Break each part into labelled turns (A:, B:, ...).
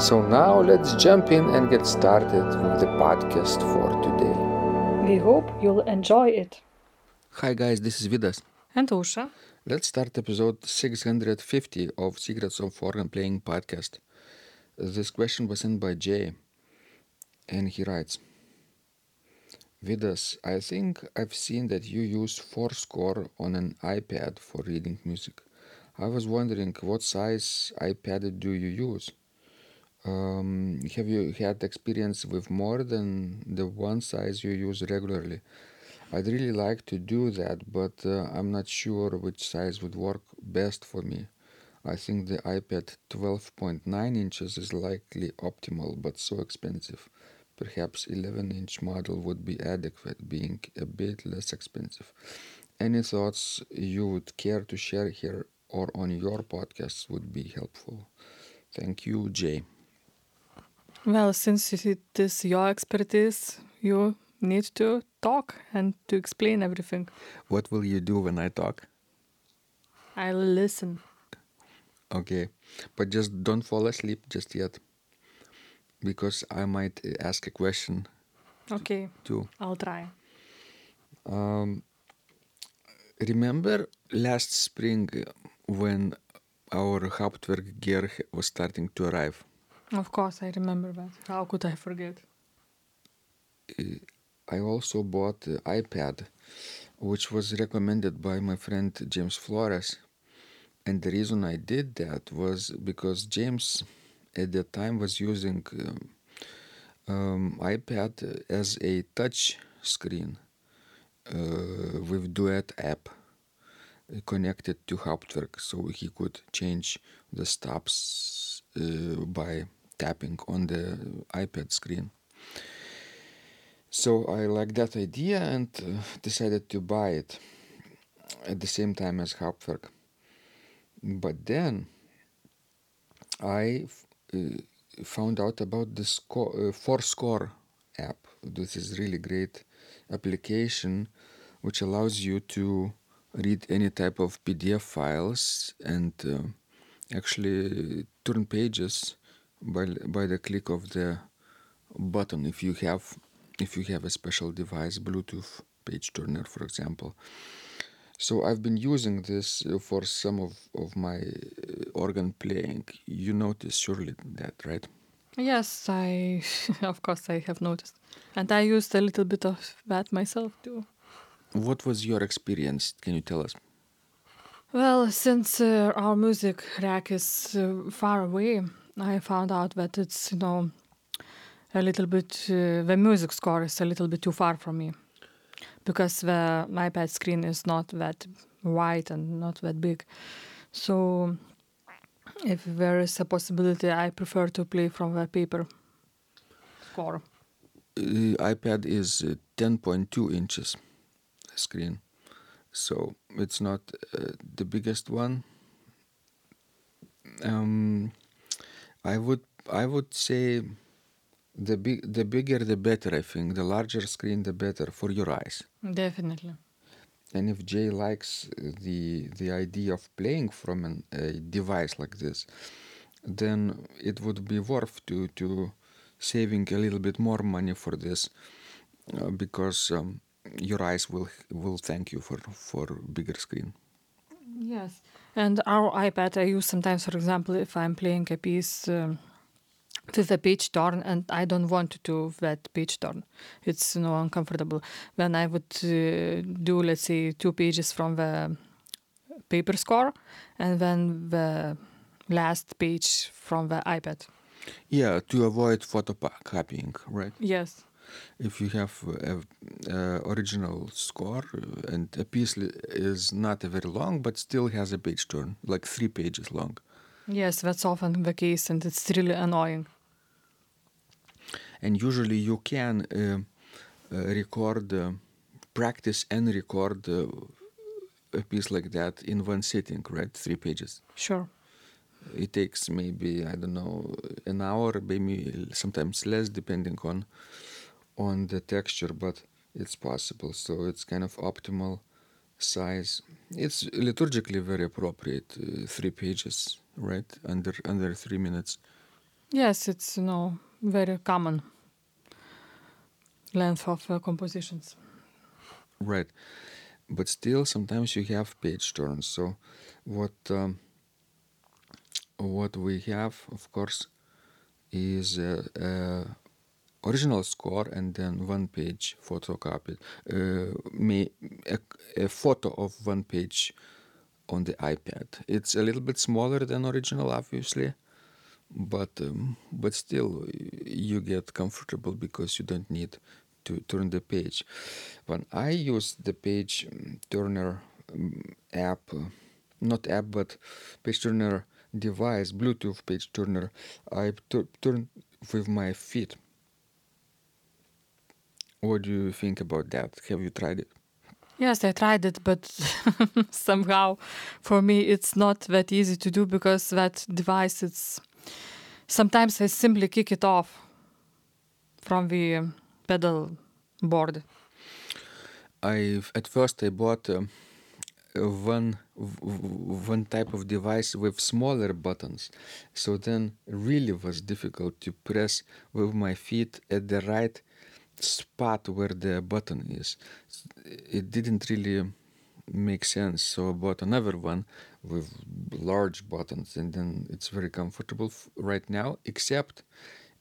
A: So now let's jump in and get started with the podcast for today.
B: We hope you'll enjoy it.
A: Hi guys, this is Vidas.
B: And Aušra.
A: Let's start episode 650 of Secrets of Organ Playing podcast. This question was sent by Jay, and he writes Vidas, I think I've seen that you use forScore on an iPad for reading music. I was wondering what size iPad do you use? Um, have you had experience with more than the one size you use regularly? I'd really like to do that, but uh, I'm not sure which size would work best for me. I think the iPad 12.9 inches is likely optimal, but so expensive. Perhaps 11 inch model would be adequate, being a bit less expensive. Any thoughts you would care to share here or on your podcast would be helpful. Thank you, Jay.
B: Well, since it is your expertise, you need to talk and to explain everything.
A: What will you do when I talk?
B: I'll listen.
A: Okay, but just don't fall asleep just yet. Because I might ask a question
B: Okay,
A: too.
B: I'll try.
A: Um, remember last spring when our Hauptwerk gear was starting to arrive?
B: Of course, I remember that. How could I forget?
A: I also bought the iPad, which was recommended by my friend James Flores. And the reason I did that was because James at that time was using um, um, iPad as a touch screen uh, with Duet app uh, connected to Hauptwerk, so he could change the stops uh, by tapping on the iPad screen. So I liked that idea and uh, decided to buy it at the same time as Hauptwerk. But then I uh, found out about the score, uh, forScore app. This is really great application which allows you to read any type of PDF files and uh, actually turn pages by by the click of the button. If you have if you have a special device bluetooth page turner for example. So i've been using this uh, for some of, of my uh, organ playing. You notice surely that right?
B: Yes, I, of course, I have noticed. And I used a little bit of that myself too.
A: what was your experience? Can you tell us?
B: Well, since uh, our music rack is uh, far away, I found out that it's, you know, a little bit, uh, the music score is a little bit too far from me. Because the iPad screen is not that wide and not that big. So, if there is a possibility, I prefer to play from the paper score.
A: The ipad is uh, 10.2 inches screen so it's not uh, the biggest one i would i would say the big the bigger the better i think. The larger screen the better for your eyes.
B: Definitely.
A: and if jay likes the the idea of playing from an, a device like this then it would be worth to to saving a little bit more money for this uh, because um, your eyes will will thank you for for bigger screen
B: Yes. And our iPad, I use sometimes, for example, if I'm playing a piece um, with a page turn and I don't want to do that page turn, it's you know uncomfortable. Then I would uh, do, let's say, two pages from the paper score, and then the last page from the iPad.
A: yeah to avoid photocopying right
B: Yes.
A: If you have a, a original score uh, and a piece is not very long but still has a page turn like three pages long
B: Yes, that's often the case, and it's really annoying.
A: and usually you can uh, uh, record, uh, practice and record uh, a piece like that in one sitting, right? Three pages.
B: Sure.
A: It takes maybe I don't know an hour, maybe sometimes less, depending on on the texture, but it's possible. So it's kind of optimal size. It's liturgically very appropriate. Uh, three pages, right? Under under three minutes.
B: Yes, it's you know very common length of uh, compositions.
A: Right, but still sometimes you have page turns. So what um, what we have, of course, is a, a original score and then one page photocopy, uh, may, a, a photo of one page on the iPad. It's a little bit smaller than original, obviously, but um, but still you get comfortable because you don't need to turn the page. When I use the page um, turner um, app, uh, not app but page turner device, Bluetooth page turner, I tu- turn with my feet. What do you think about that? Have you tried it?
B: Yes, I tried it, but somehow for me it's not that easy to do because that device it's sometimes I simply kick it off from the um, pedal board.
A: I at first I bought um, one one type of device with smaller buttons, so then really was difficult to press with my feet at the right spot where the button is. It didn't really make sense, so I bought another one with large buttons, and then it's very comfortable right now. Except,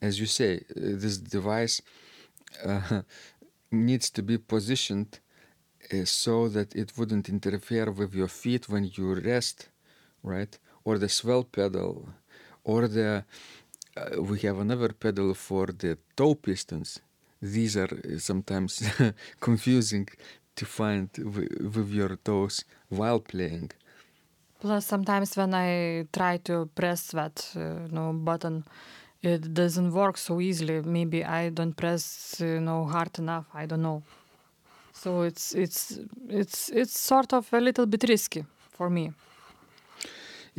A: as you say, this device uh, needs to be positioned uh, so that it wouldn't interfere with your feet when you rest, right? Or the swell pedal, or the uh, we have another pedal for the toe pistons. These are uh, sometimes confusing to find with your toes while playing.
B: Plus, sometimes when I try to press that uh, know, button, it doesn't work so easily. Maybe I don't press uh, you hard enough. I don't know. So it's it's it's it's sort of a little bit risky for me.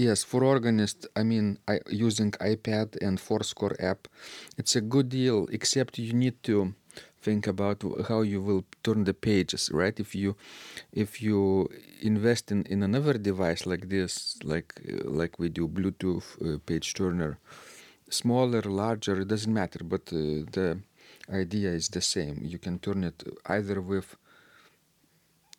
A: Yes, for organist, I mean, I, using iPad and forScore app, it's a good deal. Except you need to think about how you will turn the pages, right? If you if you invest in, in another device like this, like like we do Bluetooth uh, page turner, smaller, larger, it doesn't matter. But uh, the idea is the same. You can turn it either with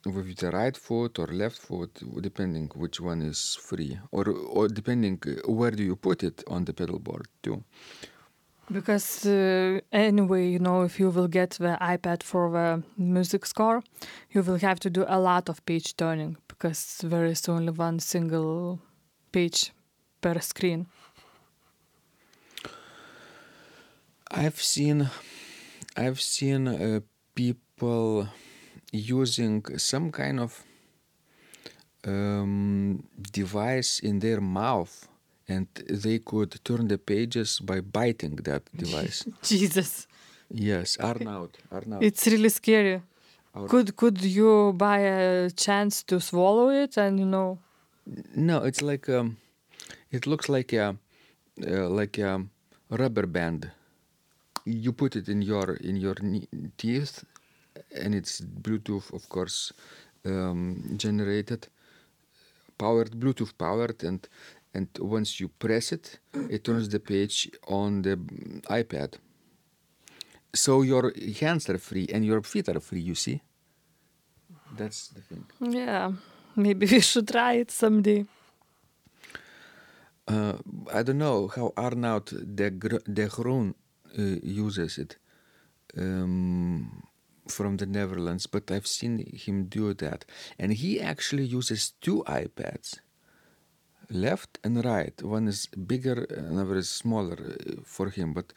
A: with the right foot or left foot, depending which one is free, or or depending where do you put it on the pedal board too.
B: Because uh, anyway, you know, if you will get the iPad for the music score, you will have to do a lot of page turning because there is only one single page per screen.
A: I've seen, I've seen uh, people using some kind of um, device in their mouth, and they could turn the pages by biting that device.
B: Jesus,
A: yes, Arnoud, Arnoud.
B: it's really scary.
A: our-
B: Could could you buy a chance to swallow it and you know?
A: No, it's like um, it looks like a uh, like a rubber band. You put it in your in your teeth, and it's Bluetooth, of course, um, generated, powered Bluetooth powered, and and once you press it, it turns the page on the iPad. So your hands are free and your feet are free. You see. That's the thing.
B: Yeah, maybe we should try it someday.
A: Uh, I don't know how Arnoud de, Gr- de Groen uh, uses it um, from the Netherlands, but I've seen him do that. And he actually uses two iPads, left and right. One is bigger, another is smaller uh, for him. But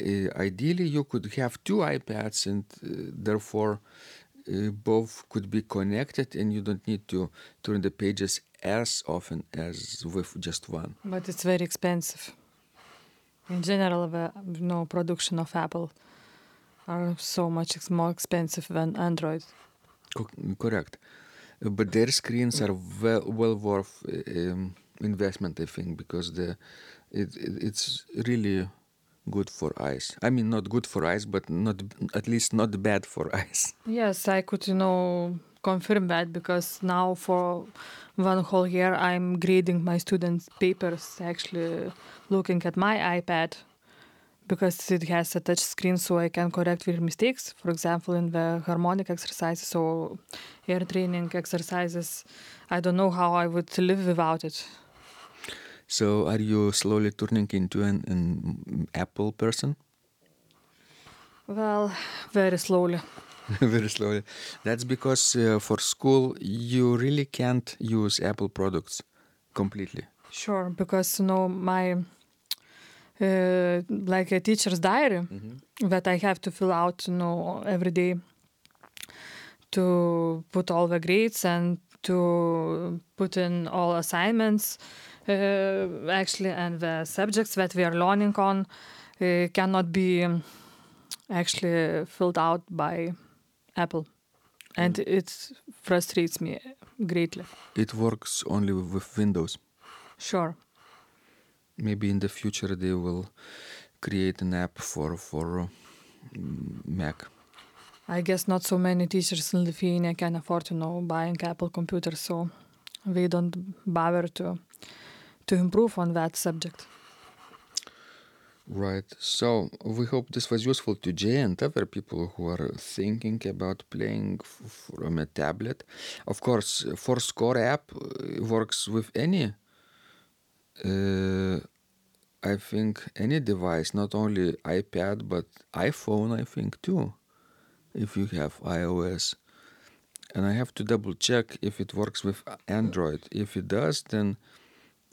A: uh, ideally, you could have two iPads, and uh, therefore, uh, both could be connected, and you don't need to turn the pages as often as with just one.
B: But it's very expensive. In general, the know, production of Apple are so much ex- more expensive than Android.
A: Co- correct. But their screens are well well worth um, investment, I think, because the it, it it's really good for eyes. I mean, not good for eyes, but not at least not bad for eyes.
B: Yes, I could, you know, confirm that because now for one whole year I'm grading my students' papers, actually looking at my iPad because it has a touch screen so I can correct their mistakes. For example, in the harmonic exercises or ear training exercises, I don't know how I would live without it.
A: So, are you slowly turning into an, an Apple person?
B: Well, very slowly.
A: Very slowly. That's because uh, for school you really can't use Apple products completely.
B: Sure, because you know my uh, like a teacher's diary that I have to fill out, you know, every day to put all the grades and to put in all assignments. Uh, actually, and the subjects that we are learning on uh, cannot be um, actually filled out by Apple, and it frustrates me greatly.
A: It works only with Windows.
B: Sure.
A: Maybe in the future they will create an app for for mm, Mac.
B: I guess not so many teachers in Lithuania can afford to know buying Apple computers, so we don't bother to to improve on that subject.
A: Right. So we hope this was useful to Jay and other people who are thinking about playing f- from a tablet. Of course, forScore app uh, works with any. Uh, I think any device, not only iPad but iPhone. I think too, if you have iOS. And I have to double check if it works with Android. If it does, then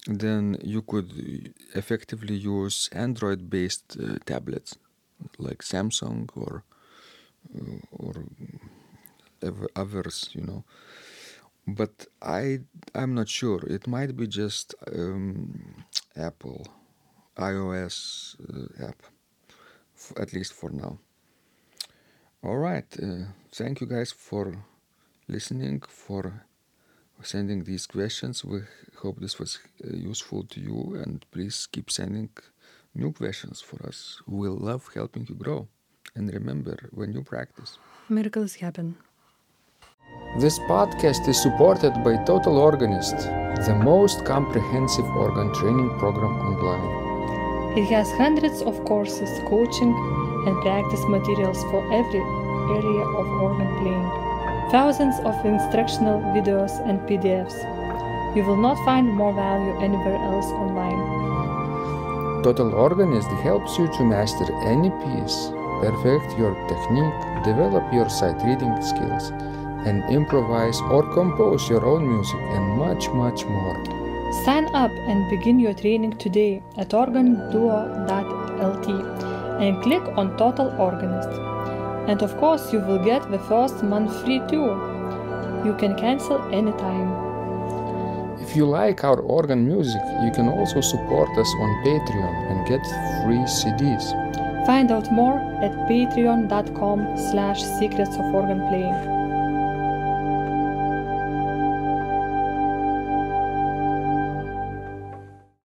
A: then you could effectively use Android based uh, tablets like Samsung or uh, or others, you know. But I I'm not sure. It might be just um, Apple iOS uh, app, f- at least for now. All right. Uh, thank you guys for listening for sending these questions. We hope this was uh, useful to you, and please keep sending new questions for us. We'll love helping you grow. And remember, when you practice,
B: Miracles happen.
A: This podcast is supported by Total Organist, the most comprehensive organ training program online.
B: It has hundreds of courses, coaching, and practice materials for every area of organ playing. Thousands of instructional videos and PDFs. You will not find more value anywhere else online.
A: Total Organist helps you to master any piece, perfect your technique, develop your sight reading skills, and improvise or compose your own music, and much, much more.
B: Sign up and begin your training today at organduo.lt and click on Total Organist. And of course, you will get the first month free too. You can cancel anytime.
A: If you like our organ music, you can also support us on Patreon and get free CDs.
B: Find out more at patreon.com slash secrets of organ playing.